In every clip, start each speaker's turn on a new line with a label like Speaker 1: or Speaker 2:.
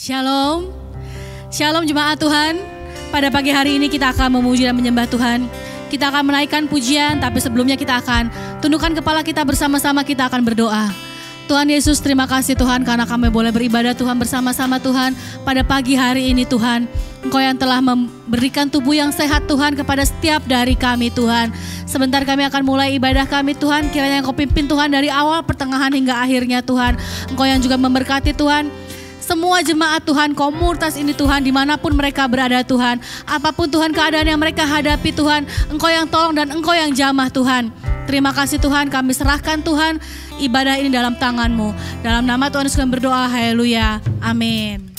Speaker 1: Shalom. Shalom jemaat Tuhan. Pada pagi hari ini kita akan memuji dan menyembah Tuhan. Kita akan menaikkan pujian, tapi sebelumnya kita akan tundukkan kepala kita bersama-sama kita akan berdoa. Tuhan Yesus terima kasih Tuhan karena kami boleh beribadah Tuhan bersama-sama Tuhan pada pagi hari ini Tuhan. Engkau yang telah memberikan tubuh yang sehat Tuhan kepada setiap dari kami Tuhan. Sebentar kami akan mulai ibadah kami Tuhan. Kiranya Engkau pimpin Tuhan dari awal pertengahan hingga akhirnya Tuhan. Engkau yang juga memberkati Tuhan semua jemaat Tuhan, komunitas ini Tuhan, di mana pun mereka berada Tuhan. Apa pun Tuhan keadaan yang mereka hadapi Tuhan, Engkau yang tolong dan Engkau yang jamah Tuhan. Terima kasih Tuhan, kami serahkan Tuhan ibadah ini dalam tanganmu. Dalam nama Tuhan Yesus berdoa, haleluya, amin.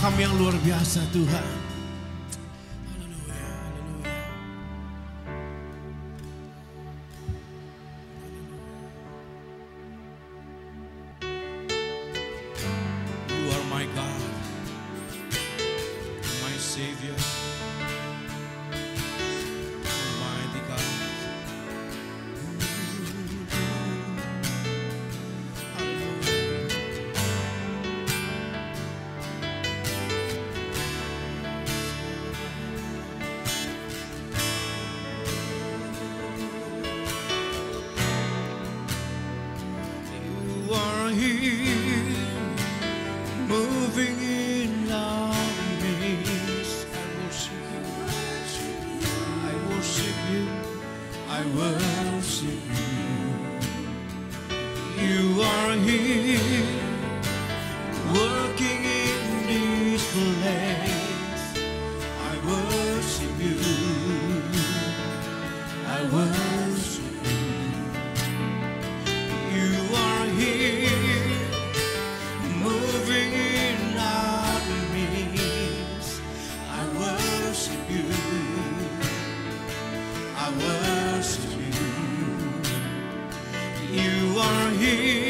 Speaker 2: Kami yang luar biasa Tuhan. Are here,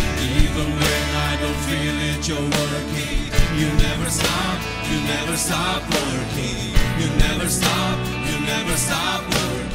Speaker 2: Even when I don't feel it, you're working. You never stop, you never stop working. You never stop, you never stop working.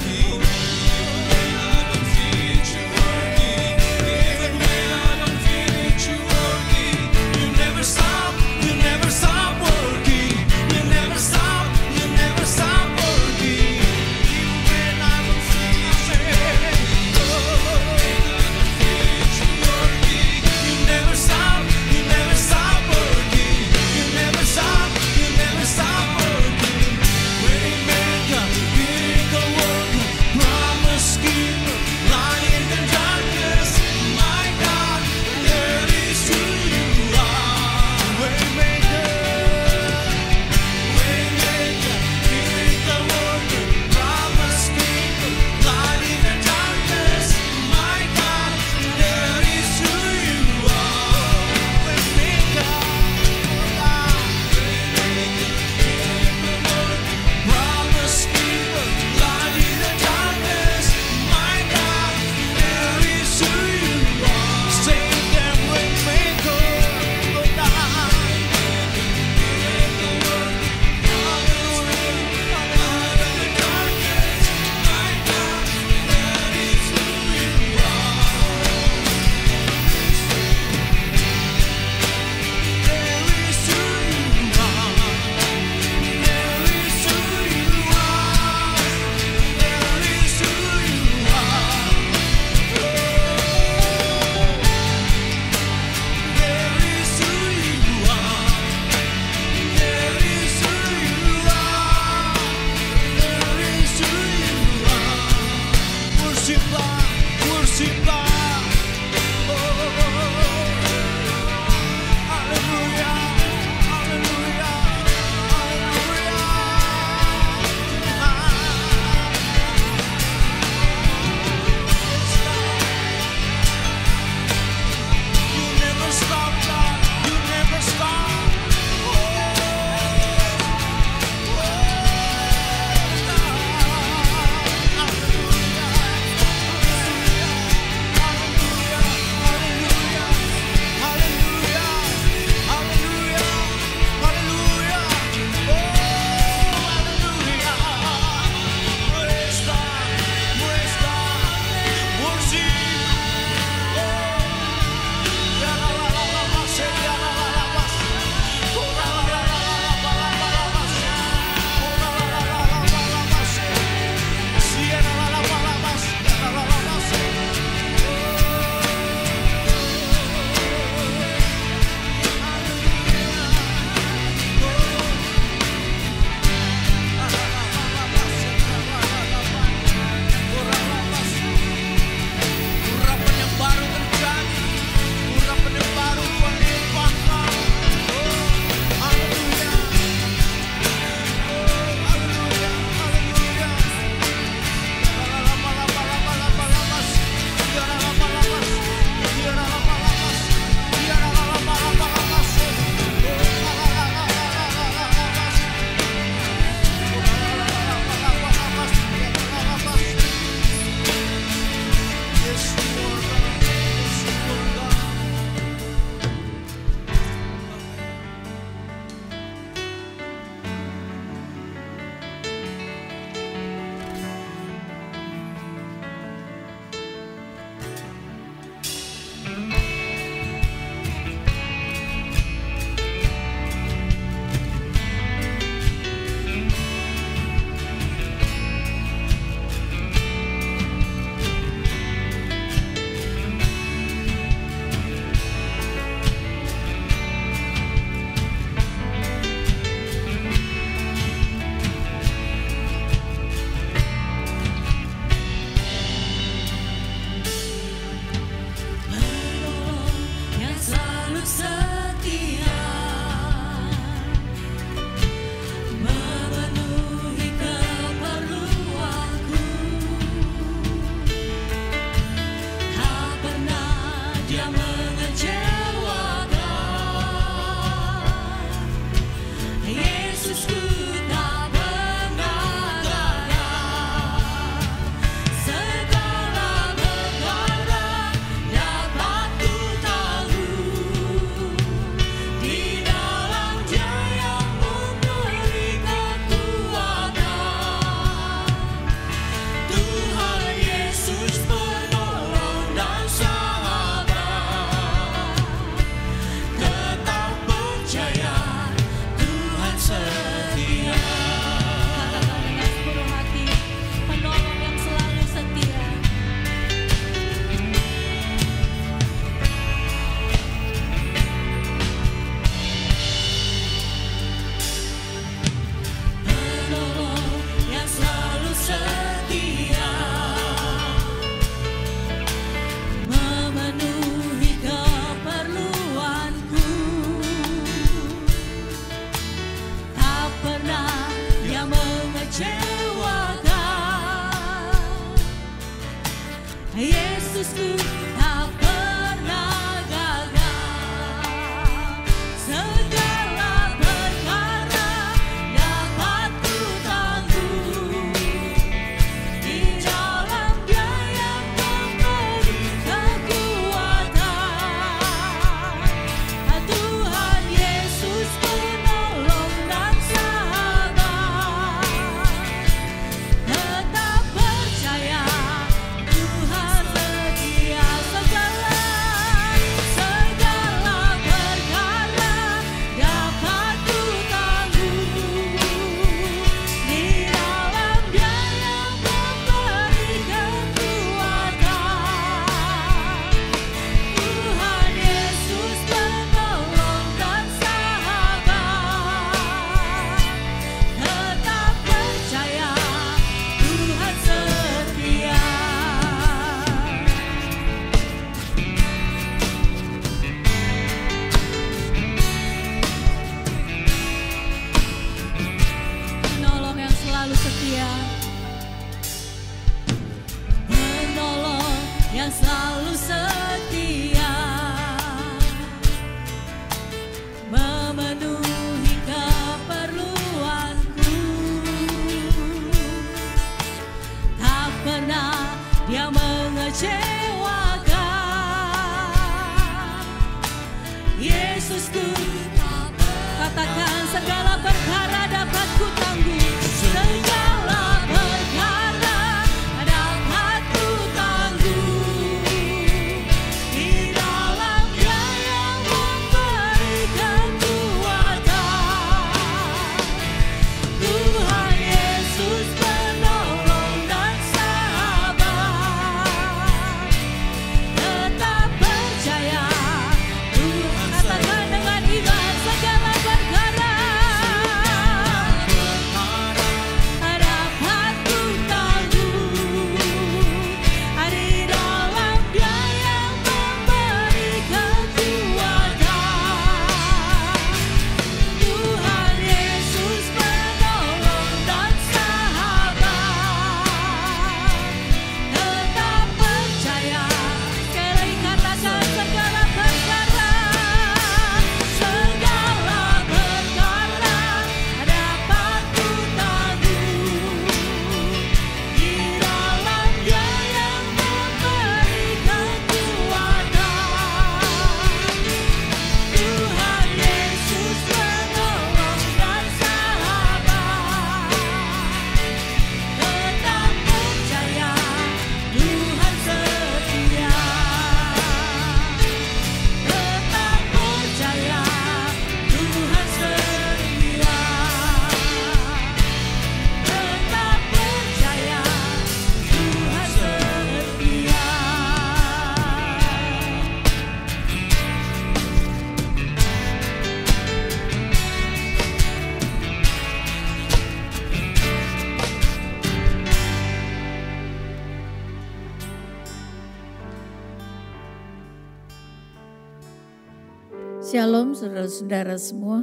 Speaker 3: Saudara-saudara semua.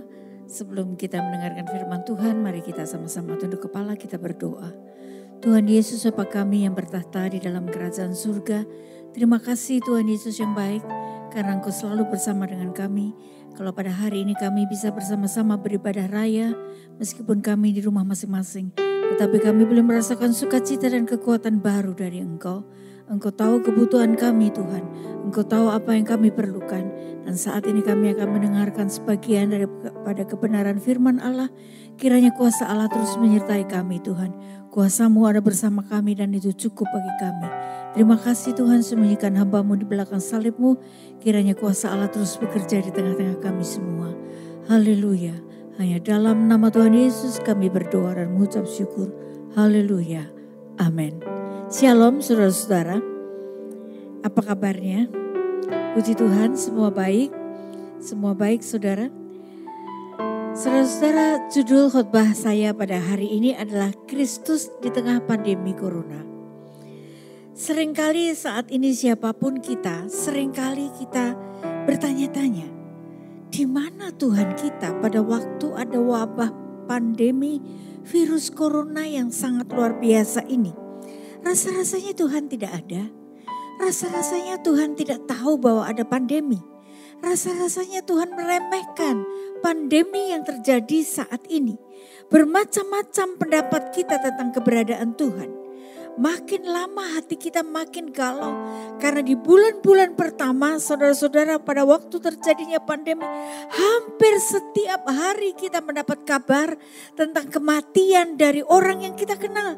Speaker 3: Sebelum kita mendengarkan firman Tuhan, mari kita sama-sama tunduk kepala kita berdoa. Tuhan Yesus Bapa kami yang bertahta di dalam kerajaan surga. Terima kasih Tuhan Yesus yang baik karena Engkau selalu bersama dengan kami. Kalau pada hari ini kami bisa bersama-sama beribadah raya meskipun kami di rumah masing-masing. Tetapi kami belum merasakan sukacita dan kekuatan baru dari Engkau. Engkau tahu kebutuhan kami Tuhan. Engkau tahu apa yang kami perlukan. Dan saat ini kami akan mendengarkan sebagian daripada kebenaran firman Allah. Kiranya kuasa Allah terus menyertai kami Tuhan. Kuasamu ada bersama kami dan itu cukup bagi kami. Terima kasih Tuhan sembunyikan hambamu di belakang salibmu. Kiranya kuasa Allah terus bekerja di tengah-tengah kami semua. Haleluya. Hanya dalam nama Tuhan Yesus kami berdoa dan mengucap syukur. Haleluya. Amin. Shalom saudara-saudara. Apa kabarnya? Puji Tuhan semua baik. Semua baik saudara. Saudara-saudara judul khotbah saya pada hari ini adalah Kristus di tengah pandemi Corona. Seringkali saat ini siapa pun kita, sering kali kita bertanya-tanya, di mana Tuhan kita pada waktu ada wabah pandemi virus corona yang sangat luar biasa ini? Rasa-rasanya Tuhan tidak ada. Rasa-rasanya Tuhan tidak tahu bahwa ada pandemi. Rasa-rasanya Tuhan meremehkan pandemi yang terjadi saat ini. Bermacam-macam pendapat kita tentang keberadaan Tuhan. Makin lama hati kita makin galau karena di bulan-bulan pertama saudara-saudara pada waktu terjadinya pandemi hampir setiap hari kita mendapat kabar tentang kematian dari orang yang kita kenal.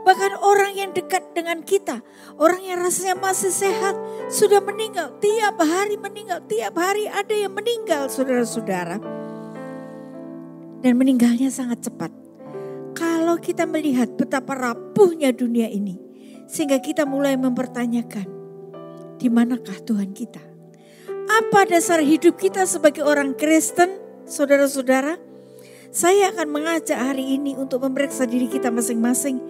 Speaker 3: Bahkan orang yang dekat dengan kita, orang yang rasanya masih sehat sudah meninggal. Tiap hari meninggal, tiap hari ada yang meninggal saudara-saudara. Dan meninggalnya sangat cepat kalau kita melihat betapa rapuhnya dunia ini, sehingga kita mulai mempertanyakan, di manakah Tuhan kita? Apa dasar hidup kita sebagai orang Kristen, saudara-saudara? Saya akan mengajak hari ini untuk memeriksa diri kita masing-masing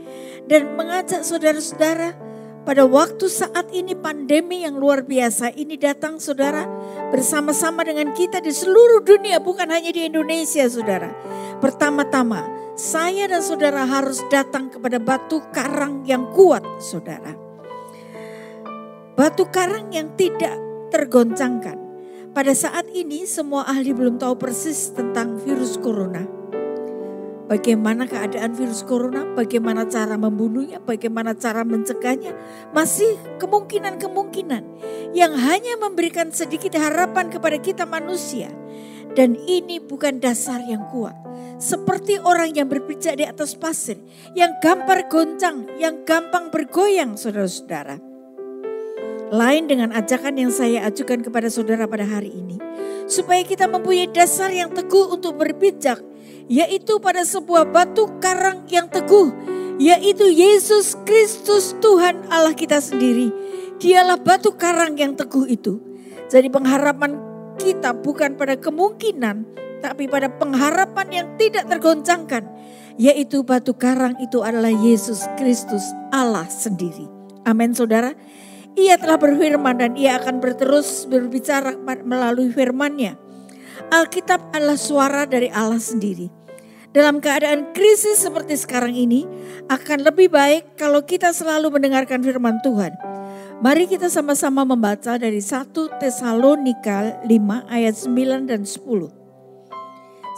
Speaker 3: dan mengajak saudara-saudara pada waktu saat ini pandemi yang luar biasa ini datang saudara bersama-sama dengan kita di seluruh dunia bukan hanya di Indonesia saudara. Pertama-tama saya dan saudara harus datang kepada batu karang yang kuat, saudara. Batu karang yang tidak tergoncangkan. Pada saat ini semua ahli belum tahu persis tentang virus corona. bagaimana keadaan virus corona, bagaimana cara membunuhnya, bagaimana cara mencegahnya. Masih kemungkinan-kemungkinan yang hanya memberikan sedikit harapan kepada kita manusia. Dan ini bukan dasar yang kuat. Seperti orang yang berpijak di atas pasir, yang gampang goncang, yang gampang bergoyang saudara-saudara. Lain dengan ajakan yang saya ajukan kepada saudara pada hari ini. Supaya kita mempunyai dasar yang teguh untuk berpijak yaitu pada sebuah batu karang yang teguh, yaitu Yesus Kristus Tuhan Allah kita sendiri. Dialah batu karang yang teguh itu. Jadi pengharapan kita bukan pada kemungkinan, tapi pada pengharapan yang tidak tergoncangkan, yaitu batu karang itu adalah Yesus Kristus Allah sendiri. Amin saudara. Ia telah berfirman dan ia akan berterus berbicara melalui firman-Nya. Alkitab adalah suara dari Allah sendiri. Dalam keadaan krisis seperti sekarang ini, akan lebih baik kalau kita selalu mendengarkan firman Tuhan. Mari kita sama-sama membaca dari 1 Tesalonika 5 ayat 9 dan 10.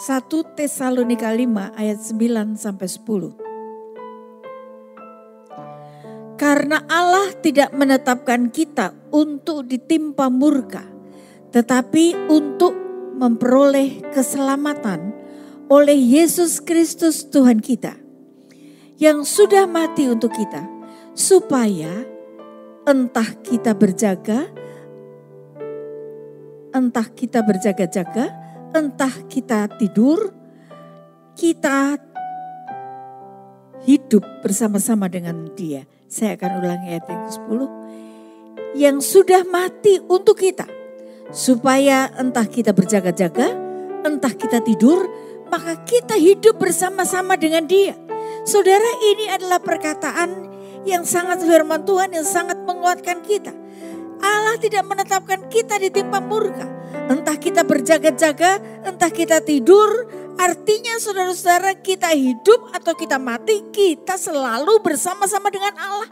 Speaker 3: 1 Tesalonika 5 ayat 9 sampai 10. Karena Allah tidak menetapkan kita untuk ditimpa murka, tetapi untuk memperoleh keselamatan oleh Yesus Kristus Tuhan kita yang sudah mati untuk kita supaya entah kita berjaga entah kita berjaga-jaga entah kita tidur kita hidup bersama-sama dengan dia saya akan ulangi ayat yang ke-10 yang sudah mati untuk kita supaya entah kita berjaga-jaga entah kita tidur maka kita hidup bersama-sama dengan dia. Saudara ini adalah perkataan yang sangat firman Tuhan yang sangat menguatkan kita. Allah tidak menetapkan kita ditimpa murka. Entah kita berjaga-jaga, entah kita tidur, artinya saudara-saudara kita hidup atau kita mati, kita selalu bersama-sama dengan Allah.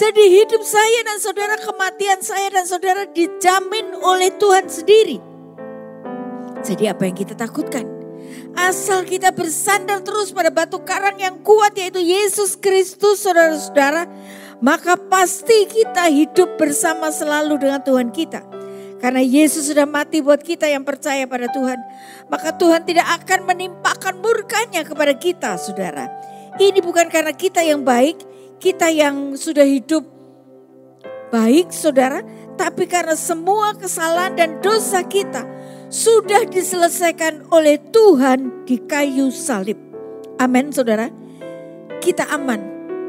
Speaker 3: Jadi hidup saya dan saudara, kematian saya dan saudara dijamin oleh Tuhan sendiri. Jadi apa yang kita takutkan? Asal kita bersandar terus pada batu karang yang kuat yaitu Yesus Kristus saudara-saudara. Maka pasti kita hidup bersama selalu dengan Tuhan kita. Karena Yesus sudah mati buat kita yang percaya pada Tuhan. Maka Tuhan tidak akan menimpakan murkanya kepada kita saudara. Ini bukan karena kita yang baik, kita yang sudah hidup baik saudara. Tapi karena semua kesalahan dan dosa kita sudah diselesaikan oleh Tuhan di kayu salib. Amin saudara. Kita aman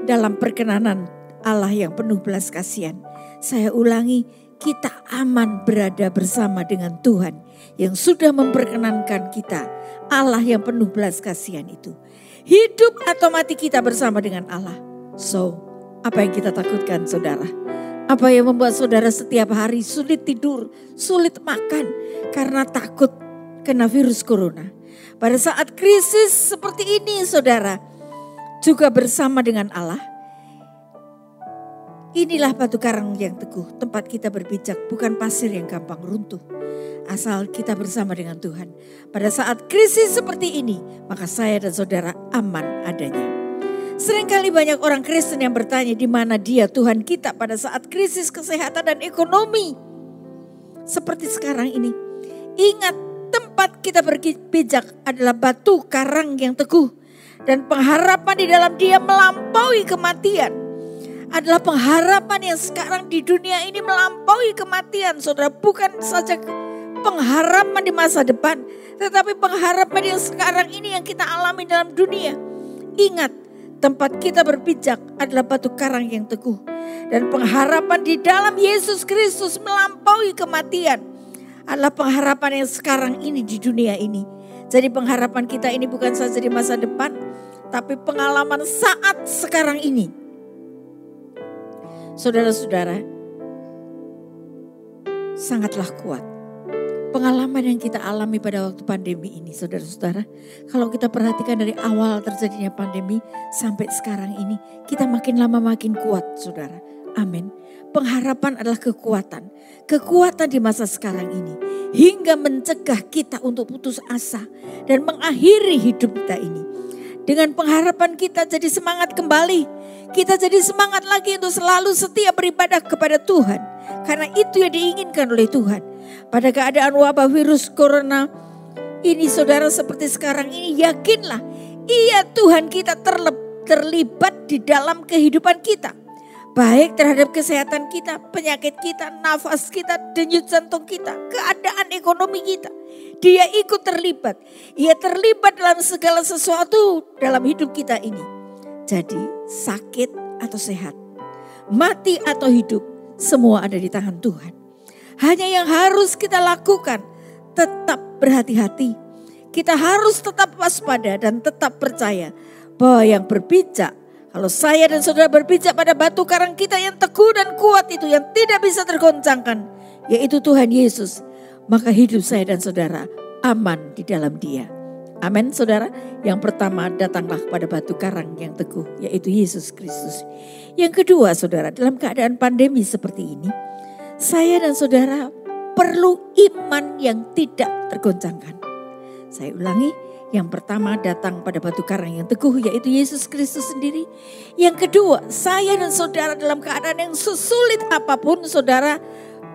Speaker 3: dalam perkenanan Allah yang penuh belas kasihan. Saya ulangi, kita aman berada bersama dengan Tuhan yang sudah memperkenankan kita. Allah yang penuh belas kasihan itu. Hidup atau mati kita bersama dengan Allah. So, apa yang kita takutkan saudara? Apa yang membuat saudara setiap hari sulit tidur, sulit makan karena takut kena virus corona. Pada saat krisis seperti ini saudara, juga bersama dengan Allah. Inilah batu karang yang teguh, tempat kita berpijak, bukan pasir yang gampang runtuh. Asal kita bersama dengan Tuhan. Pada saat krisis seperti ini, maka saya dan saudara aman adanya. Seringkali banyak orang Kristen yang bertanya di mana dia Tuhan kita pada saat krisis kesehatan dan ekonomi. Seperti sekarang ini. Ingat tempat kita berpijak adalah batu karang yang teguh. Dan pengharapan di dalam dia melampaui kematian. Adalah pengharapan yang sekarang di dunia ini melampaui kematian. Saudara bukan saja pengharapan di masa depan. Tetapi pengharapan yang sekarang ini yang kita alami dalam dunia. Ingat Tempat kita berpijak adalah batu karang yang teguh. Dan pengharapan di dalam Yesus Kristus melampaui kematian. Adalah pengharapan yang sekarang ini di dunia ini. Jadi pengharapan kita ini bukan saja di masa depan. Tapi pengalaman saat sekarang ini. Saudara-saudara, sangatlah kuat pengalaman yang kita alami pada waktu pandemi ini saudara-saudara. Kalau kita perhatikan dari awal terjadinya pandemi sampai sekarang ini kita makin lama makin kuat saudara. Amin. Pengharapan adalah kekuatan. Kekuatan di masa sekarang ini. Hingga mencegah kita untuk putus asa dan mengakhiri hidup kita ini. Dengan pengharapan kita jadi semangat kembali. Kita jadi semangat lagi untuk selalu setia beribadah kepada Tuhan. Karena itu yang diinginkan oleh Tuhan. Pada keadaan wabah virus corona ini saudara seperti sekarang ini yakinlah. Iya Tuhan kita terlibat di dalam kehidupan kita baik terhadap kesehatan kita, penyakit kita, nafas kita, denyut jantung kita, keadaan ekonomi kita. Dia ikut terlibat. Ia terlibat dalam segala sesuatu dalam hidup kita ini. Jadi sakit atau sehat, mati atau hidup, semua ada di tangan Tuhan. Hanya yang harus kita lakukan, tetap berhati-hati. Kita harus tetap waspada dan tetap percaya bahwa yang berpijak kalau saya dan saudara berpijak pada batu karang kita yang teguh dan kuat itu yang tidak bisa tergoncangkan, yaitu Tuhan Yesus, maka hidup saya dan saudara aman di dalam Dia. Amin, saudara. Yang pertama, datanglah pada batu karang yang teguh, yaitu Yesus Kristus. Yang kedua, saudara, dalam keadaan pandemi seperti ini, saya dan saudara perlu iman yang tidak tergoncangkan. Saya ulangi, yang pertama datang pada batu karang yang teguh yaitu Yesus Kristus sendiri. Yang kedua, saya dan saudara dalam keadaan yang sesulit apa pun saudara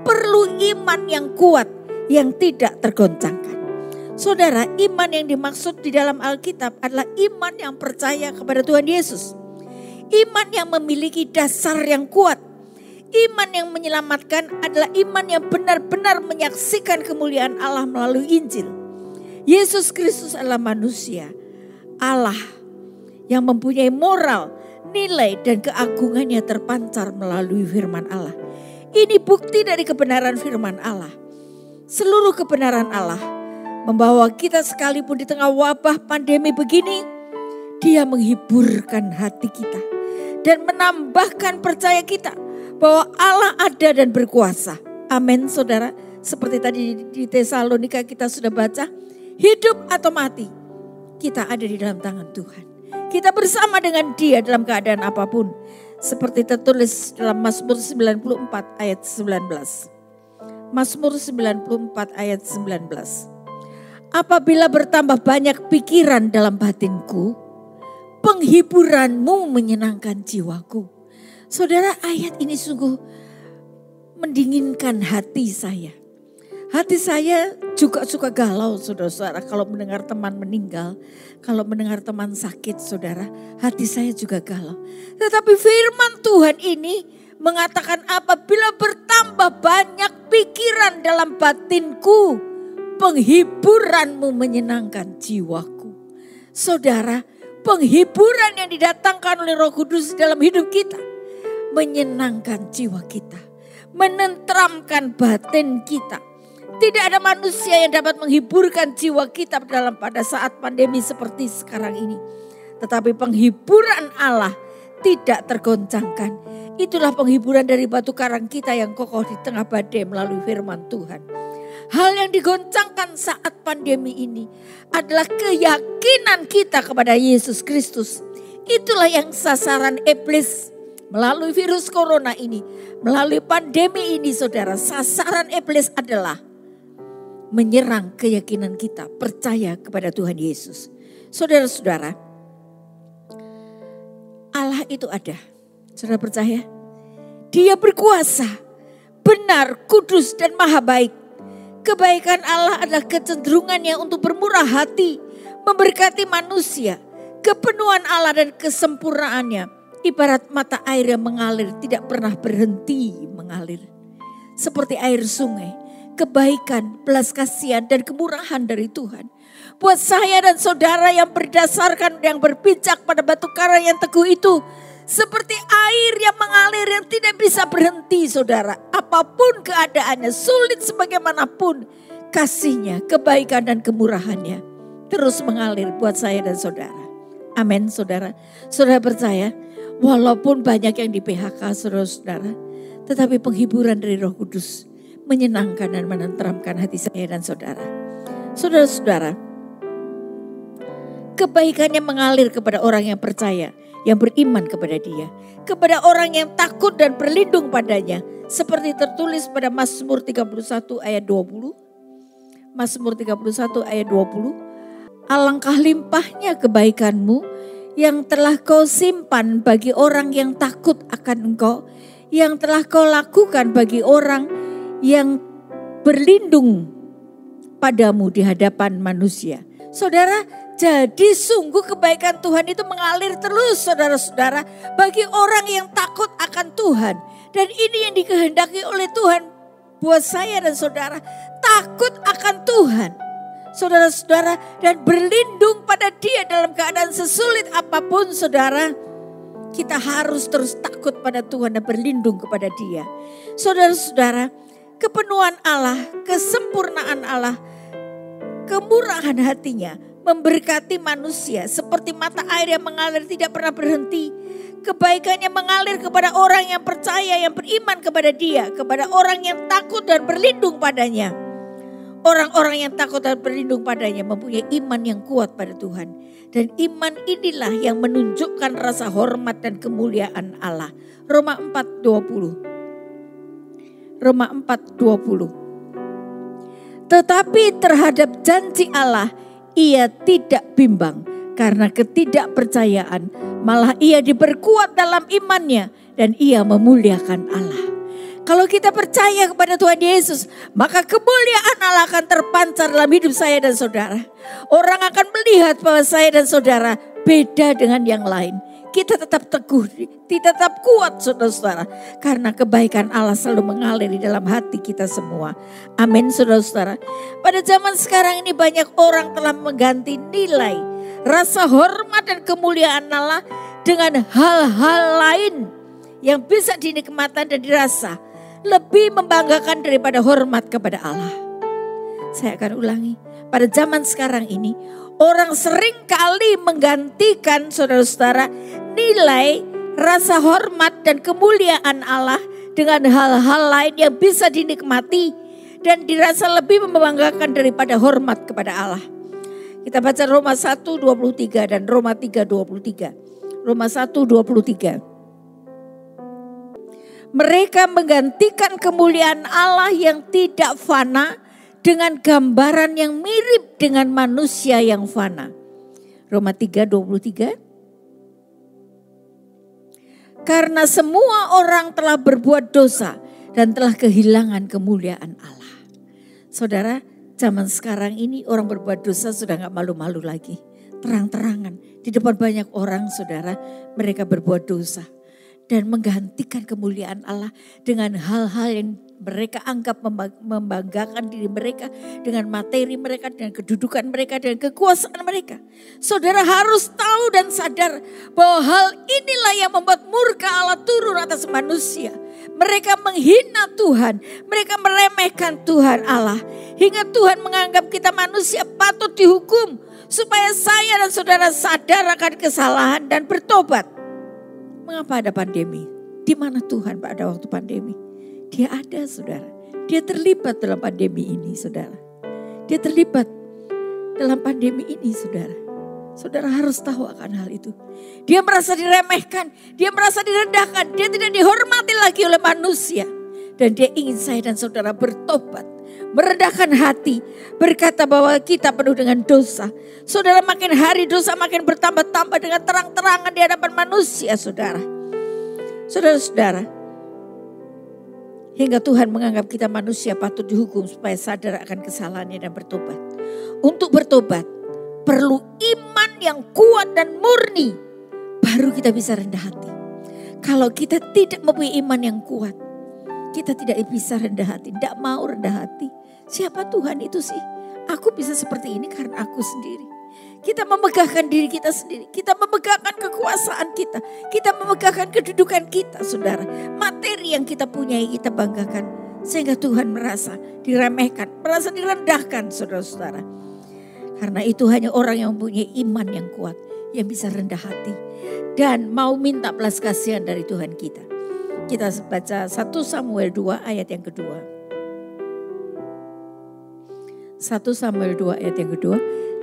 Speaker 3: perlu iman yang kuat yang tidak tergoncangkan. Saudara, iman yang dimaksud di dalam Alkitab adalah iman yang percaya kepada Tuhan Yesus. Iman yang memiliki dasar yang kuat. Iman yang menyelamatkan adalah iman yang benar-benar menyaksikan kemuliaan Allah melalui Injil Yesus Kristus adalah manusia, Allah yang mempunyai moral, nilai dan keagungannya terpancar melalui firman Allah. Ini bukti dari kebenaran firman Allah. Seluruh kebenaran Allah membawa kita sekalipun di tengah wabah pandemi begini, dia menghiburkan hati kita dan menambahkan percaya kita bahwa Allah ada dan berkuasa. Amin saudara. Seperti tadi di Tesalonika kita sudah baca, hidup atau mati, kita ada di dalam tangan Tuhan. Kita bersama dengan dia dalam keadaan apa pun. Seperti tertulis dalam Mazmur 94 ayat 19. Mazmur 94 ayat 19. Apabila bertambah banyak pikiran dalam batinku, penghiburanmu menyenangkan jiwaku. Saudara ayat ini sungguh mendinginkan hati saya. Hati saya juga suka galau saudara-saudara kalau mendengar teman meninggal. Kalau mendengar teman sakit saudara, hati saya juga galau. Tetapi firman Tuhan ini mengatakan apabila bertambah banyak pikiran dalam batinku, penghiburanmu menyenangkan jiwaku. Saudara, penghiburan yang didatangkan oleh roh kudus dalam hidup kita menyenangkan jiwa kita. Menentramkan batin kita tidak ada manusia yang dapat menghiburkan jiwa kita dalam pada saat pandemi seperti sekarang ini. Tetapi penghiburan Allah tidak tergoncangkan. Itulah penghiburan dari batu karang kita yang kokoh di tengah badai melalui firman Tuhan. Hal yang digoncangkan saat pandemi ini adalah keyakinan kita kepada Yesus Kristus. Itulah yang sasaran iblis melalui virus corona ini, melalui pandemi ini saudara. Sasaran iblis adalah menyerang keyakinan kita percaya kepada Tuhan Yesus. Saudara-saudara, Allah itu ada. Saudara percaya? Dia berkuasa, benar, kudus dan maha baik. Kebaikan Allah adalah kecenderungannya untuk bermurah hati, memberkati manusia. Kepenuhan Allah dan kesempurnaannya ibarat mata air yang mengalir tidak pernah berhenti mengalir. Seperti air sungai kebaikan, belas kasihan dan kemurahan dari Tuhan. Buat saya dan saudara yang berdasarkan yang berpijak pada batu karang yang teguh itu seperti air yang mengalir yang tidak bisa berhenti saudara. Apa pun keadaannya, sulit sebagaimanapun kasihnya, kebaikan dan kemurahannya terus mengalir buat saya dan saudara. Amin saudara. Saudara percaya walaupun banyak yang di PHK saudara-saudara. Tetapi penghiburan dari roh kudus menyenangkan dan menenteramkan hati saya dan saudara. Saudara-saudara, kebaikannya mengalir kepada orang yang percaya, yang beriman kepada dia. Kepada orang yang takut dan berlindung padanya. Seperti tertulis pada Mazmur 31 ayat 20. Mazmur 31 ayat 20. Alangkah limpahnya kebaikanmu yang telah kau simpan bagi orang yang takut akan engkau, yang telah kau lakukan bagi orang yang berlindung padamu di hadapan manusia. Saudara, jadi sungguh kebaikan Tuhan itu mengalir terus saudara-saudara bagi orang yang takut akan Tuhan. Dan ini yang dikehendaki oleh Tuhan buat saya dan saudara. Takut akan Tuhan. Saudara-saudara dan berlindung pada dia dalam keadaan sesulit apa pun saudara. Kita harus terus takut pada Tuhan dan berlindung kepada dia. Saudara-saudara, kepenuhan Allah, kesempurnaan Allah, kemurahan hatinya memberkati manusia seperti mata air yang mengalir tidak pernah berhenti. Kebaikannya mengalir kepada orang yang percaya, yang beriman kepada dia, kepada orang yang takut dan berlindung padanya. Orang-orang yang takut dan berlindung padanya mempunyai iman yang kuat pada Tuhan. Dan iman inilah yang menunjukkan rasa hormat dan kemuliaan Allah. Roma 4:20. Roma 4:20. Tetapi terhadap janji Allah ia tidak bimbang karena ketidakpercayaan, malah ia diperkuat dalam imannya dan ia memuliakan Allah. Kalau kita percaya kepada Tuhan Yesus, maka kemuliaan Allah akan terpancar dalam hidup saya dan saudara. Orang akan melihat bahwa saya dan saudara beda dengan yang lain. Kita tetap teguh, kita tetap kuat saudara-saudara. Karena kebaikan Allah selalu mengalir di dalam hati kita semua. Amin saudara-saudara. Pada zaman sekarang ini banyak orang telah mengganti nilai, rasa hormat dan kemuliaan Allah dengan hal-hal lain yang bisa dinikmati dan dirasa lebih membanggakan daripada hormat kepada Allah. Saya akan ulangi. Pada zaman sekarang ini, orang sering kali menggantikan saudara-saudara nilai rasa hormat dan kemuliaan Allah dengan hal-hal lain yang bisa dinikmati dan dirasa lebih membanggakan daripada hormat kepada Allah. Kita baca Roma 1 23 dan Roma 3 23. Roma 1 23. Mereka menggantikan kemuliaan Allah yang tidak fana dengan gambaran yang mirip dengan manusia yang fana. Roma 3 23. Karena semua orang telah berbuat dosa dan telah kehilangan kemuliaan Allah. Saudara, zaman sekarang ini orang berbuat dosa sudah nggak malu-malu lagi. Terang-terangan di depan banyak orang saudara mereka berbuat dosa dan menggantikan kemuliaan Allah dengan hal-hal yang mereka anggap membanggakan diri mereka dengan materi mereka, dengan kedudukan mereka, dengan kekuasaan mereka. Saudara harus tahu dan sadar bahwa hal inilah yang membuat murka Allah turun atas manusia. Mereka menghina Tuhan, mereka meremehkan Tuhan Allah. Hingga Tuhan menganggap kita manusia patut dihukum. Supaya saya dan saudara sadar akan kesalahan dan bertobat. Mengapa ada pandemi? Di mana Tuhan pada waktu pandemi? Dia ada saudara. Dia terlibat dalam pandemi ini saudara. Dia terlibat dalam pandemi ini saudara. Saudara harus tahu akan hal itu. Dia merasa diremehkan, dia merasa direndahkan, dia tidak dihormati lagi oleh manusia. Dan dia ingin saya dan saudara bertobat merendahkan hati, berkata bahwa kita penuh dengan dosa. Saudara makin hari dosa makin bertambah-tambah dengan terang-terangan di hadapan manusia, saudara. Saudara-saudara, hingga Tuhan menganggap kita manusia patut dihukum supaya sadar akan kesalahannya dan bertobat. Untuk bertobat perlu iman yang kuat dan murni, baru kita bisa rendah hati. Kalau kita tidak mempunyai iman yang kuat, kita tidak bisa rendah hati, tidak mau rendah hati. Siapa Tuhan itu sih? Aku bisa seperti ini karena aku sendiri. Kita memegahkan diri kita sendiri. Kita memegahkan kekuasaan kita. Kita memegahkan kedudukan kita, saudara. Materi yang kita punyai kita banggakan. Sehingga Tuhan merasa diremehkan, merasa direndahkan, saudara-saudara. Karena itu hanya orang yang mempunyai iman yang kuat. Yang bisa rendah hati. Dan mau minta belas kasihan dari Tuhan kita. Kita baca 1 Samuel 2 ayat yang kedua. 1 Samuel 2 ayat yang kedua.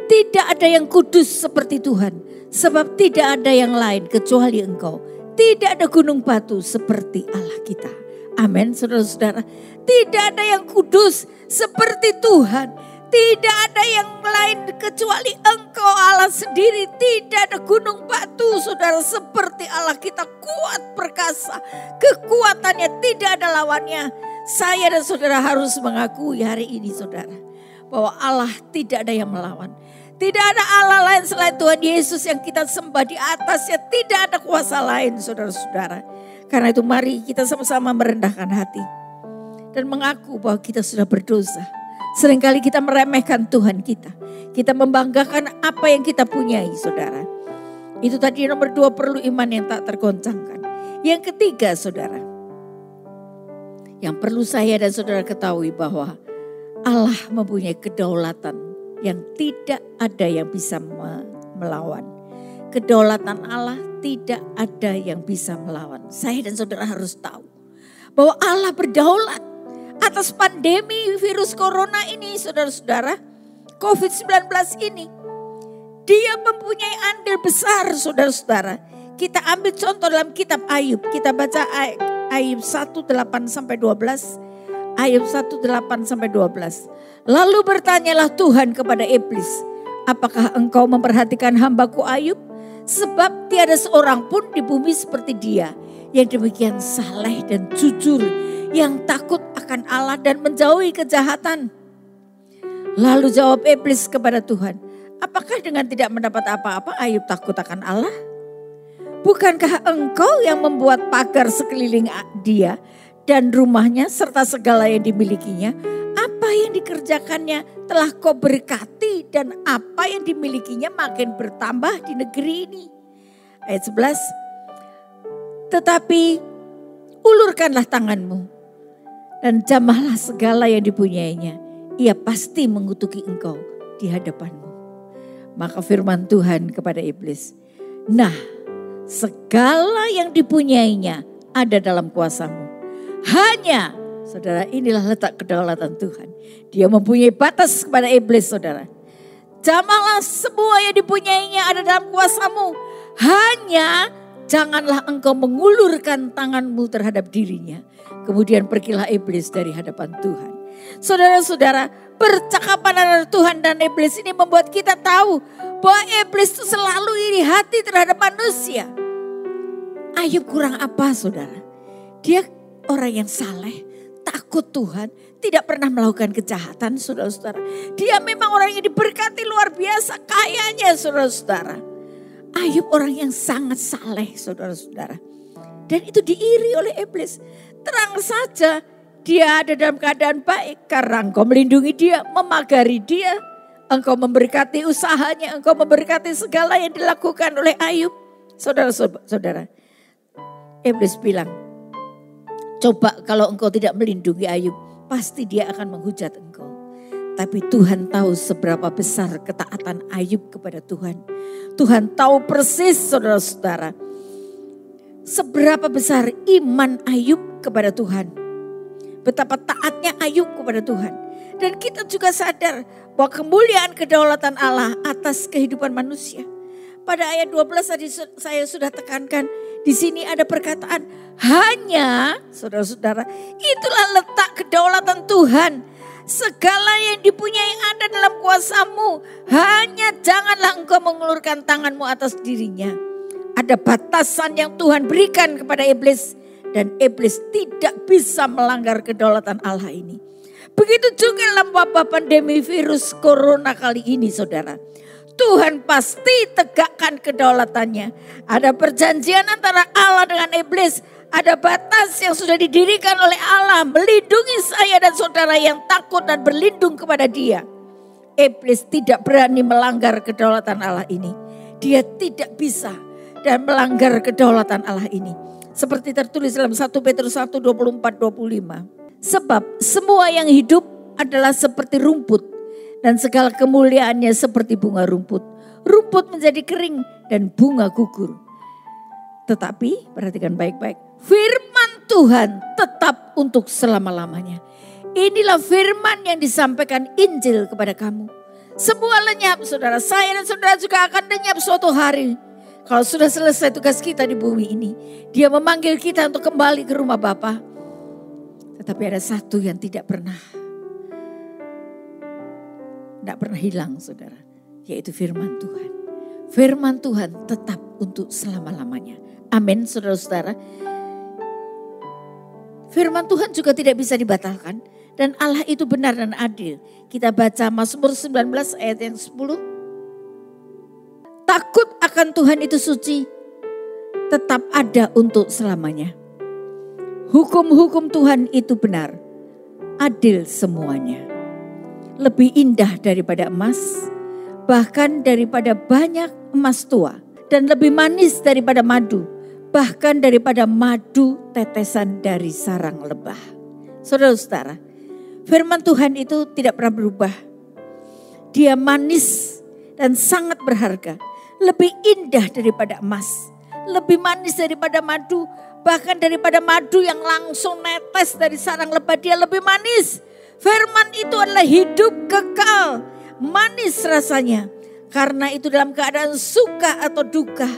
Speaker 3: Tidak ada yang kudus seperti Tuhan. Sebab tidak ada yang lain kecuali engkau. Tidak ada gunung batu seperti Allah kita. Amin saudara-saudara. Tidak ada yang kudus seperti Tuhan. Tidak ada yang lain kecuali engkau Allah sendiri. Tidak ada gunung batu saudara seperti Allah kita kuat perkasa. Kekuatannya tidak ada lawannya. Saya dan saudara harus mengakui hari ini saudara. Bahwa Allah tidak ada yang melawan. Tidak ada Allah lain selain Tuhan Yesus yang kita sembah di atasnya. Tidak ada kuasa lain saudara-saudara. Karena itu mari kita sama-sama merendahkan hati. Dan mengaku bahwa kita sudah berdosa Seringkali kita meremehkan Tuhan kita. Kita membanggakan apa yang kita punyai saudara. Itu tadi nomor dua perlu iman yang tak tergoncangkan. Yang ketiga saudara. Yang perlu saya dan saudara ketahui bahwa Allah mempunyai kedaulatan yang tidak ada yang bisa melawan. Kedaulatan Allah tidak ada yang bisa melawan. Saya dan saudara harus tahu bahwa Allah berdaulat atas pandemi virus corona ini saudara-saudara. COVID-19 ini. Dia mempunyai andil besar saudara-saudara. Kita ambil contoh dalam kitab Ayub. Kita baca Ayub 1 8 sampai 12. Ayub 1 8 sampai 12. Lalu bertanyalah Tuhan kepada iblis, apakah engkau memperhatikan hambaku Ayub? Sebab tiada seorang pun di bumi seperti dia yang demikian saleh dan jujur yang takut akan Allah dan menjauhi kejahatan. Lalu jawab iblis kepada Tuhan, apakah dengan tidak mendapat apa-apa Ayub takut akan Allah? Bukankah engkau yang membuat pagar sekeliling dia dan rumahnya serta segala yang dimilikinya? Apa yang dikerjakannya telah kau berkati dan apa yang dimilikinya makin bertambah di negeri ini. Ayat 11. Tetapi ulurkanlah tanganmu dan jamahlah segala yang dipunyainya. Ia pasti mengutuki engkau di hadapanmu. Maka firman Tuhan kepada iblis, nah segala yang dipunyainya ada dalam kuasamu. Hanya, saudara inilah letak kedaulatan Tuhan. Dia mempunyai batas kepada iblis saudara. Jamahlah semua yang dipunyainya ada dalam kuasamu. Hanya janganlah engkau mengulurkan tanganmu terhadap dirinya Kemudian pergilah iblis dari hadapan Tuhan. Saudara-saudara, percakapan antara Tuhan dan iblis ini membuat kita tahu bahwa iblis itu selalu iri hati terhadap manusia. Ayub kurang apa saudara? Dia orang yang saleh, takut Tuhan, tidak pernah melakukan kejahatan saudara-saudara. Dia memang orang yang diberkati luar biasa kayanya saudara-saudara. Ayub orang yang sangat saleh saudara-saudara. Dan itu diiri oleh iblis. Terang saja dia ada dalam keadaan baik karena engkau melindungi dia, memagari dia. Engkau memberkati usahanya, engkau memberkati segala yang dilakukan oleh Ayub. Saudara-saudara, Iblis bilang, coba kalau engkau tidak melindungi Ayub, pasti dia akan menghujat engkau. Tapi Tuhan tahu seberapa besar ketaatan Ayub kepada Tuhan. Tuhan tahu persis saudara-saudara seberapa besar iman Ayub kepada Tuhan. Betapa taatnya Ayub kepada Tuhan. Dan kita juga sadar bahwa kemuliaan kedaulatan Allah atas kehidupan manusia. Pada ayat 12 tadi saya sudah tekankan, di sini ada perkataan hanya, saudara-saudara, itulah letak kedaulatan Tuhan. Segala yang dipunyai ada dalam kuasamu. Hanya janganlah engkau mengulurkan tanganmu atas dirinya ada batasan yang Tuhan berikan kepada iblis. Dan iblis tidak bisa melanggar kedaulatan Allah ini. Begitu juga dalam wabah pandemi virus corona kali ini saudara. Tuhan pasti tegakkan kedaulatannya. Ada perjanjian antara Allah dengan iblis. Ada batas yang sudah didirikan oleh Allah melindungi saya dan saudara yang takut dan berlindung kepada dia. Iblis tidak berani melanggar kedaulatan Allah ini. Dia tidak bisa dan melanggar kedaulatan Allah ini. Seperti tertulis dalam 1 Petrus 1 24 25. Sebab semua yang hidup adalah seperti rumput dan segala kemuliaannya seperti bunga rumput. Rumput menjadi kering dan bunga gugur. Tetapi perhatikan baik-baik. Firman Tuhan tetap untuk selama-lamanya. Inilah firman yang disampaikan Injil kepada kamu. Semua lenyap saudara. Saya dan saudara juga akan lenyap suatu hari. Kalau sudah selesai tugas kita di bumi ini, dia memanggil kita untuk kembali ke rumah Bapa. Tetapi ada satu yang tidak pernah tidak pernah hilang saudara. Yaitu firman Tuhan. Firman Tuhan tetap untuk selama-lamanya. Amin saudara-saudara. Firman Tuhan juga tidak bisa dibatalkan. Dan Allah itu benar dan adil. Kita baca Mazmur 19 ayat yang 10. Takut akan Tuhan itu suci. Tetap ada untuk selamanya. Hukum-hukum Tuhan itu benar. Adil semuanya. Lebih indah daripada emas. Bahkan daripada banyak emas tua. Dan lebih manis daripada madu bahkan daripada madu tetesan dari sarang lebah. Saudara-saudara, firman Tuhan itu tidak pernah berubah. Dia manis dan sangat berharga, lebih indah daripada emas, lebih manis daripada madu, bahkan daripada madu yang langsung netes dari sarang lebah dia lebih manis. Firman itu adalah hidup kekal, manis rasanya. Karena itu dalam keadaan suka atau duka,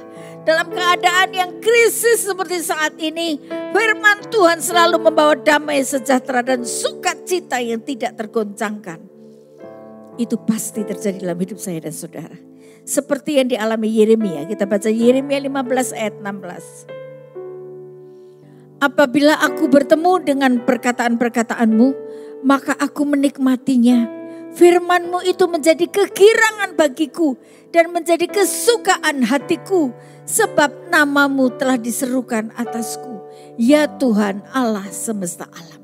Speaker 3: dalam keadaan yang krisis seperti saat ini, firman Tuhan selalu membawa damai sejahtera dan sukacita yang tidak tergoncangkan. Itu pasti terjadi dalam hidup saya dan saudara. Seperti yang dialami Yeremia. Kita baca Yeremia 15 ayat 16. Apabila aku bertemu dengan perkataan-perkataanmu, maka aku menikmatinya. Firmanmu itu menjadi kegirangan bagiku dan menjadi kesukaan hatiku sebab namamu telah diserukan atasku. Ya Tuhan Allah semesta alam.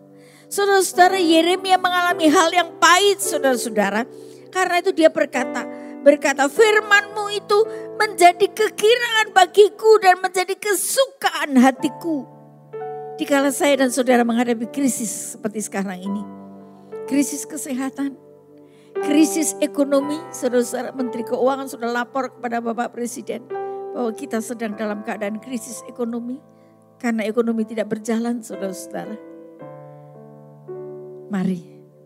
Speaker 3: Saudara-saudara Yeremia mengalami hal yang pahit saudara-saudara. Karena itu dia berkata, berkata firmanmu itu menjadi kekirangan bagiku dan menjadi kesukaan hatiku. Dikala saya dan saudara menghadapi krisis seperti sekarang ini. Krisis kesehatan, krisis ekonomi, saudara-saudara Menteri Keuangan sudah lapor kepada Bapak Presiden bahwa kita sedang dalam keadaan krisis ekonomi karena ekonomi tidak berjalan saudara-saudara. Mari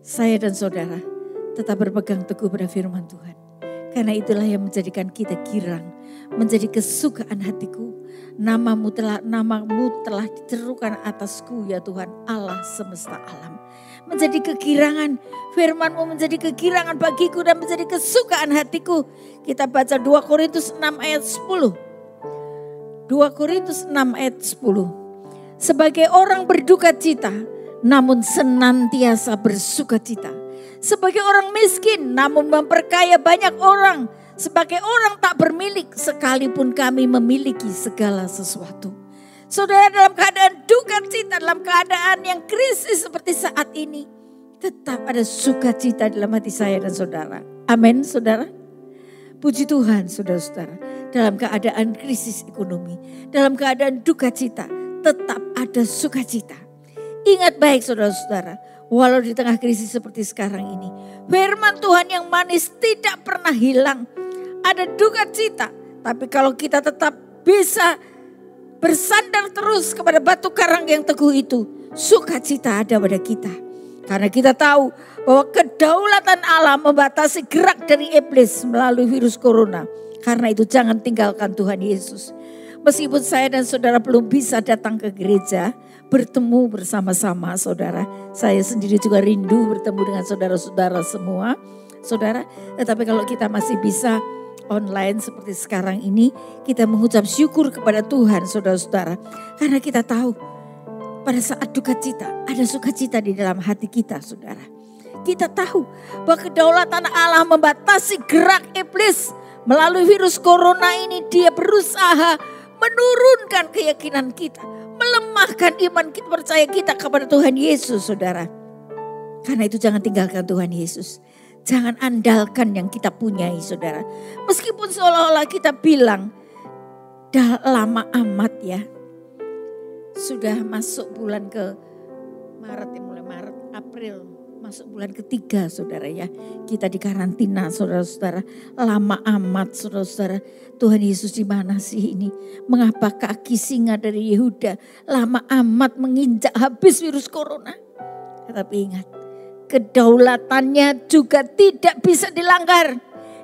Speaker 3: saya dan saudara tetap berpegang teguh pada firman Tuhan. Karena itulah yang menjadikan kita girang, menjadi kesukaan hatiku. Namamu telah namamu telah diterukan atasku ya Tuhan Allah semesta alam. Menjadi kegirangan, firmanmu menjadi kegirangan bagiku dan menjadi kesukaan hatiku. Kita baca 2 Korintus 6 ayat 10. 2 Korintus 6 ayat 10. Sebagai orang berduka cita, namun senantiasa bersuka cita sebagai orang miskin namun memperkaya banyak orang. Sebagai orang tak bermilik sekalipun kami memiliki segala sesuatu. Saudara dalam keadaan duka cita, dalam keadaan yang krisis seperti saat ini. Tetap ada sukacita dalam hati saya dan saudara. Amin saudara. Puji Tuhan saudara-saudara. Dalam keadaan krisis ekonomi. Dalam keadaan duka cita. Tetap ada sukacita. Ingat baik saudara-saudara Walau di tengah krisis seperti sekarang ini. Firman Tuhan yang manis tidak pernah hilang. Ada duka cita. Tapi kalau kita tetap bisa bersandar terus kepada batu karang yang teguh itu. Sukacita ada pada kita. Karena kita tahu bahwa kedaulatan Allah membatasi gerak dari iblis melalui virus corona. Karena itu jangan tinggalkan Tuhan Yesus. Meskipun saya dan saudara belum bisa datang ke gereja, bertemu bersama-sama saudara. Saya sendiri juga rindu bertemu dengan saudara-saudara semua. Saudara, tetapi kalau kita masih bisa online seperti sekarang ini, kita mengucap syukur kepada Tuhan saudara-saudara. Karena kita tahu pada saat duka cita, ada sukacita di dalam hati kita saudara. Kita tahu bahwa kedaulatan Allah membatasi gerak iblis melalui virus corona ini dia berusaha menurunkan keyakinan kita melemahkan iman kita percaya kita kepada Tuhan Yesus saudara. Karena itu jangan tinggalkan Tuhan Yesus. Jangan andalkan yang kita punyai saudara. Meskipun seolah-olah kita bilang, dah lama amat ya. Sudah masuk bulan ke Maret ya mulai Maret, April masuk bulan ketiga saudara ya. Kita di karantina saudara-saudara. Lama amat saudara-saudara. Tuhan Yesus di mana sih ini? Mengapa kaki singa dari Yehuda lama amat menginjak habis virus corona? Tetapi ingat, kedaulatannya juga tidak bisa dilanggar.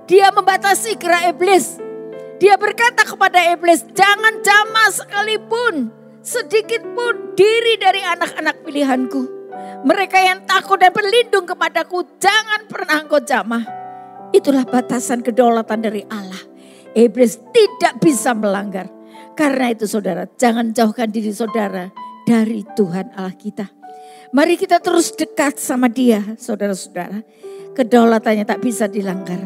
Speaker 3: Dia membatasi gerak iblis. Dia berkata kepada iblis, jangan jamah sekalipun, sedikit pun diri dari anak-anak pilihanku mereka yang takut dan berlindung kepadaku, jangan pernah engkau jamah. Itulah batasan kedaulatan dari Allah. Iblis tidak bisa melanggar. Karena itu saudara, jangan jauhkan diri saudara dari Tuhan Allah kita. Mari kita terus dekat sama dia, saudara-saudara. Kedaulatannya tak bisa dilanggar.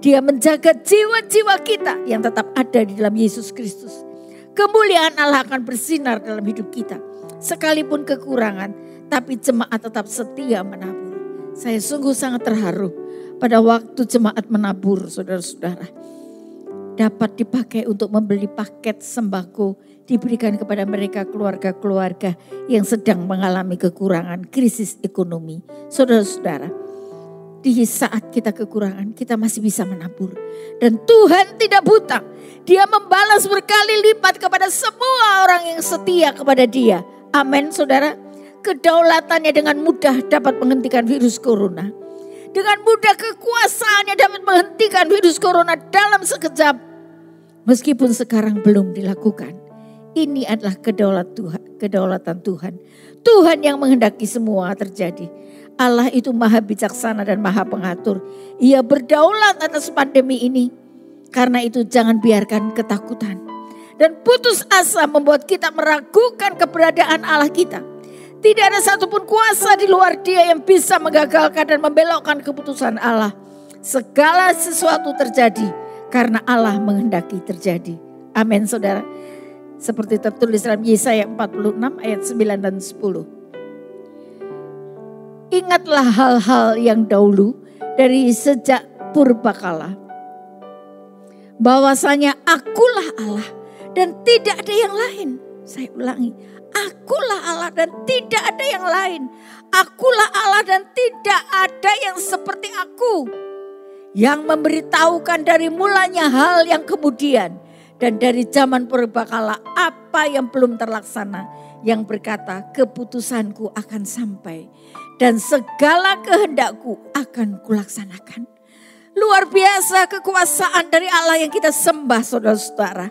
Speaker 3: Dia menjaga jiwa-jiwa kita yang tetap ada di dalam Yesus Kristus. Kemuliaan Allah akan bersinar dalam hidup kita. Sekalipun kekurangan, tapi jemaat tetap setia menabur. Saya sungguh sangat terharu pada waktu jemaat menabur, saudara-saudara dapat dipakai untuk membeli paket sembako diberikan kepada mereka keluarga-keluarga yang sedang mengalami kekurangan krisis ekonomi. Saudara-saudara, di saat kita kekurangan kita masih bisa menabur. Dan Tuhan tidak buta. Dia membalas berkali lipat kepada semua orang yang setia kepada dia. Amin saudara. Kedaulatannya dengan mudah dapat menghentikan virus corona. Dengan mudah kekuasaannya dapat menghentikan virus corona dalam sekejap. Meskipun sekarang belum dilakukan. Ini adalah kedaulat Tuhan, kedaulatan Tuhan. Tuhan yang menghendaki semua terjadi. Allah itu maha bijaksana dan maha pengatur. Ia berdaulat atas pandemi ini. Karena itu jangan biarkan ketakutan. Dan putus asa membuat kita meragukan keberadaan Allah kita. Tidak ada satupun kuasa di luar dia yang bisa menggagalkan dan membelokkan keputusan Allah. Segala sesuatu terjadi karena Allah menghendaki terjadi. Amin saudara. Seperti tertulis dalam Yesaya 46 ayat 9 dan 10. Ingatlah hal-hal yang dahulu dari sejak purbakala. Bahwasanya akulah Allah dan tidak ada yang lain. Saya ulangi, Akulah Allah dan tidak ada yang lain. Akulah Allah dan tidak ada yang seperti aku. Yang memberitahukan dari mulanya hal yang kemudian. Dan dari zaman purbakala apa yang belum terlaksana. Yang berkata keputusanku akan sampai. Dan segala kehendakku akan kulaksanakan. Luar biasa kekuasaan dari Allah yang kita sembah saudara-saudara.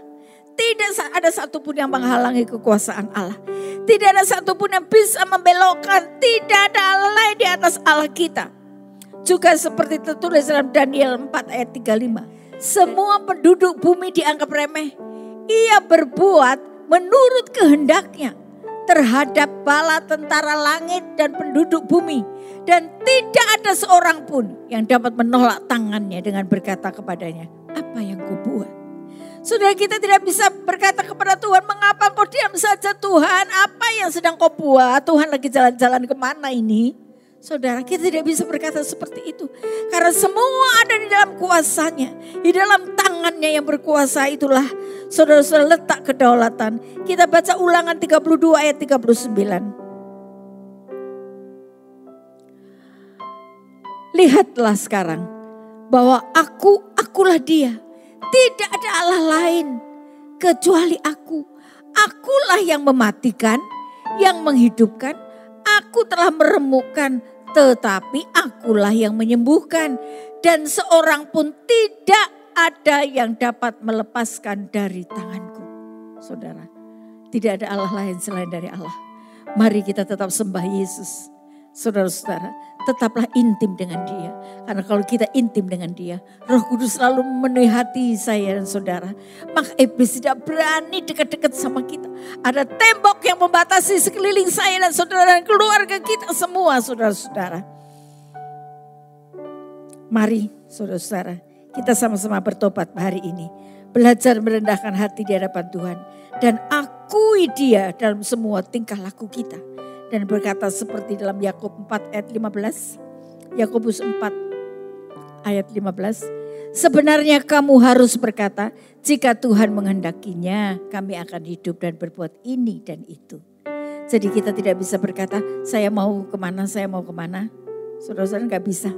Speaker 3: Tidak ada satupun yang menghalangi kekuasaan Allah. Tidak ada satupun yang bisa membelokkan. Tidak ada Allah lain di atas Allah kita. Juga seperti tertulis dalam Daniel 4 ayat 35. Semua penduduk bumi dianggap remeh. Ia berbuat menurut kehendaknya terhadap bala tentara langit dan penduduk bumi. Dan tidak ada seorang pun yang dapat menolak tangannya dengan berkata kepadanya, apa yang kau buat? Saudara kita tidak bisa berkata kepada Tuhan, mengapa kau diam saja Tuhan? Apa yang sedang kau buat? Tuhan lagi jalan-jalan ke mana ini? Saudara kita tidak bisa berkata seperti itu. Karena semua ada di dalam kuasanya. Di dalam tangannya yang berkuasa itulah saudara-saudara letak kedaulatan. Kita baca ulangan 32 ayat 39. Lihatlah sekarang bahwa aku, akulah dia tidak ada Allah lain kecuali aku. Akulah yang mematikan, yang menghidupkan. Aku telah meremukkan, tetapi akulah yang menyembuhkan. Dan seorang pun tidak ada yang dapat melepaskan dari tanganku. Saudara, tidak ada Allah lain selain dari Allah. Mari kita tetap sembah Yesus. Saudara-saudara, tetaplah intim dengan dia. Karena kalau kita intim dengan dia, roh kudus selalu memenuhi hati saya dan saudara. Maka iblis tidak berani dekat-dekat sama kita. Ada tembok yang membatasi sekeliling saya dan saudara dan keluarga kita semua saudara-saudara. Mari saudara-saudara, kita sama-sama bertobat hari ini. Belajar merendahkan hati di hadapan Tuhan. Dan akui dia dalam semua tingkah laku kita dan berkata seperti dalam Yakub 4 ayat 15. Yakobus 4 ayat 15. Sebenarnya kamu harus berkata, jika Tuhan menghendakinya, kami akan hidup dan berbuat ini dan itu. Jadi kita tidak bisa berkata, saya mau ke mana, saya mau ke mana. Saudara-saudara nggak bisa.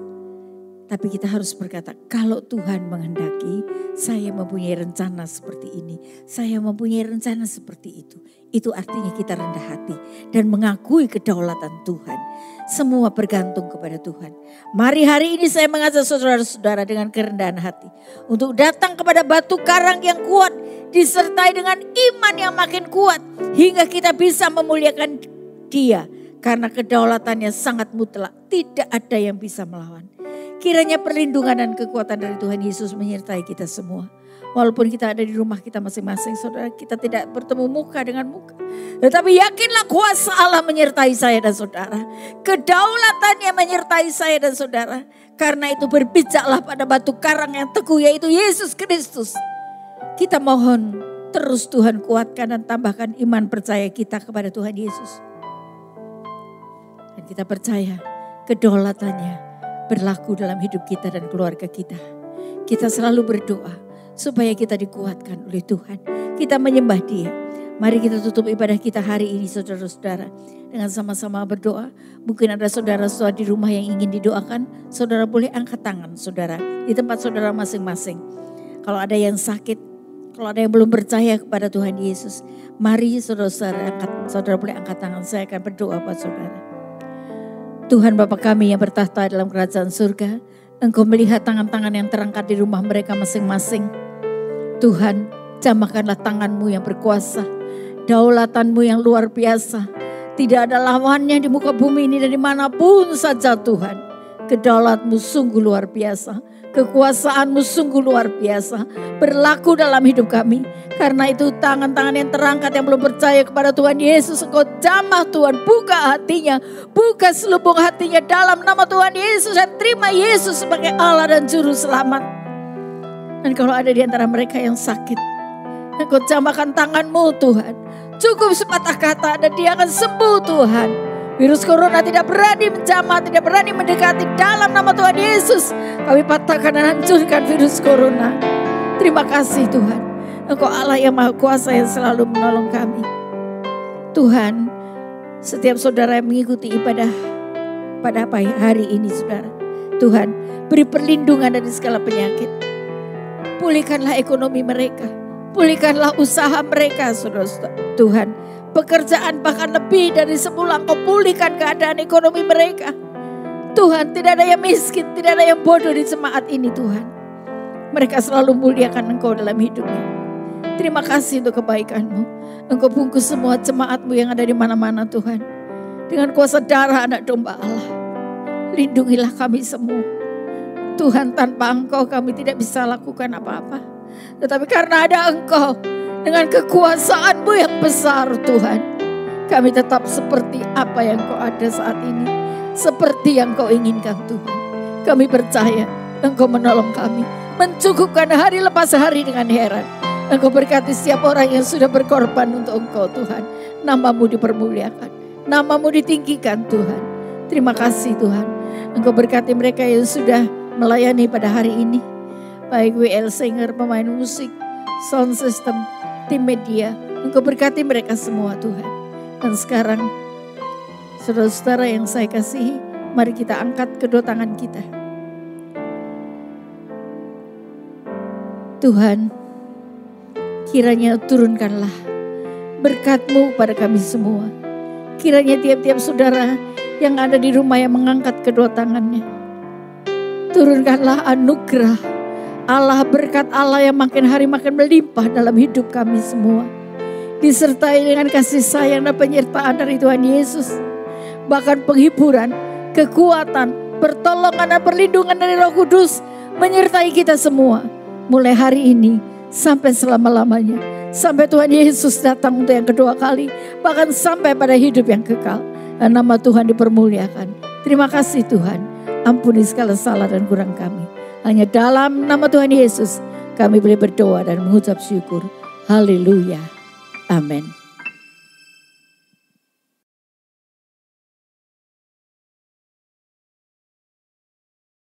Speaker 3: Tapi kita harus berkata, kalau Tuhan menghendaki, saya mempunyai rencana seperti ini. Saya mempunyai rencana seperti itu. Itu artinya kita rendah hati dan mengakui kedaulatan Tuhan. Semua bergantung kepada Tuhan. Mari hari ini saya mengajak saudara-saudara dengan kerendahan hati. Untuk datang kepada batu karang yang kuat. Disertai dengan iman yang makin kuat. Hingga kita bisa memuliakan dia Karena kedaulatannya sangat mutlak. Tidak ada yang bisa melawan. Kiranya perlindungan dan kekuatan dari Tuhan Yesus menyertai kita semua. Walaupun kita ada di rumah kita masing-masing, saudara, kita tidak bertemu muka dengan muka. Tetapi yakinlah kuasa Allah menyertai saya dan saudara. Kedaulatannya menyertai saya dan saudara. Karena itu berbijaklah pada batu karang yang teguh yaitu Yesus Kristus. Kita mohon terus Tuhan kuatkan dan tambahkan iman percaya kita kepada Tuhan Yesus. Kita percaya kedaulatannya berlaku dalam hidup kita dan keluarga kita. Kita selalu berdoa supaya kita dikuatkan oleh Tuhan. Kita menyembah dia. Mari kita tutup ibadah kita hari ini saudara-saudara. Dengan sama-sama berdoa. Mungkin ada saudara-saudara di rumah yang ingin didoakan. Saudara boleh angkat tangan saudara. Di tempat saudara masing-masing. Kalau ada yang sakit. Kalau ada yang belum percaya kepada Tuhan Yesus. Mari saudara-saudara angkat. Saudara boleh angkat tangan. Saya akan berdoa buat saudara. Tuhan Bapa kami yang bertahta dalam kerajaan surga. Engkau melihat tangan-tangan yang terangkat di rumah mereka masing-masing. Tuhan, jamakanlah tanganmu yang berkuasa, daulatanmu yang luar biasa. Tidak ada lawannya di muka bumi ini dan di mana pun saja Tuhan. Kedaulatmu sungguh luar biasa. Kekuasaanmu sungguh luar biasa. Berlaku dalam hidup kami. Karena itu tangan-tangan yang terangkat yang belum percaya kepada Tuhan Yesus. Engkau jamah Tuhan. Buka hatinya. Buka selubung hatinya dalam nama Tuhan Yesus. Dan terima Yesus sebagai Allah dan Juru Selamat. Dan kalau ada di antara mereka yang sakit, Engkau jamakan tanganmu Tuhan. Cukup sepatah kata dan dia akan sembuh Tuhan. Virus corona tidak berani menjamah, tidak berani mendekati dalam nama Tuhan Yesus. Kami patahkan dan hancurkan virus corona. Terima kasih Tuhan. Engkau Allah yang maha kuasa yang selalu menolong kami. Tuhan, setiap saudara yang mengikuti ibadah pada hari ini saudara. Tuhan, beri perlindungan dari segala penyakit. Pulihkanlah ekonomi mereka. Pulihkanlah usaha mereka, saudara Tuhan. Pekerjaan bahkan lebih dari semula engkau pulihkan keadaan ekonomi mereka. Tuhan, tidak ada yang miskin, tidak ada yang bodoh di jemaat ini Tuhan. Mereka selalu muliakan engkau dalam hidupnya. Terima kasih untuk kebaikanmu. Engkau bungkus semua jemaatmu yang ada di mana-mana Tuhan. Dengan kuasa darah anak domba Allah. Lindungilah kami semua. Tuhan tanpa engkau kami tidak bisa lakukan apa-apa. Tetapi karena ada engkau dengan kekuasaanmu yang besar Tuhan. Kami tetap seperti apa yang kau ada saat ini. Seperti yang kau inginkan Tuhan. Kami percaya engkau menolong kami. Mencukupkan hari lepas hari dengan heran. Engkau berkati setiap orang yang sudah berkorban untuk engkau Tuhan. Namamu dipermuliakan. Namamu ditinggikan Tuhan. Terima kasih Tuhan. Engkau berkati mereka yang sudah melayani pada hari ini. Baik WL Singer, pemain musik, sound system, tim media. Engkau berkati mereka semua Tuhan. Dan sekarang, saudara-saudara yang saya kasihi, mari kita angkat kedua tangan kita. Tuhan, kiranya turunkanlah berkatmu pada kami semua. Kiranya tiap-tiap saudara yang ada di rumah yang mengangkat kedua tangannya Turunkanlah anugerah Allah berkat Allah yang makin hari makin melimpah dalam hidup kami semua. Disertai dengan kasih sayang dan penyertaan dari Tuhan Yesus. Bahkan penghiburan, kekuatan, pertolongan dan perlindungan dari Roh Kudus menyertai kita semua. Mulai hari ini sampai selama-lamanya. Sampai Tuhan Yesus datang untuk yang kedua kali. Bahkan sampai pada hidup yang kekal. Dan nama Tuhan dipermuliakan. Terima kasih Tuhan. Ampuni segala salah dan kurang kami. Hanya dalam nama Tuhan Yesus kami boleh berdoa dan mengucap syukur. Haleluya. Amin.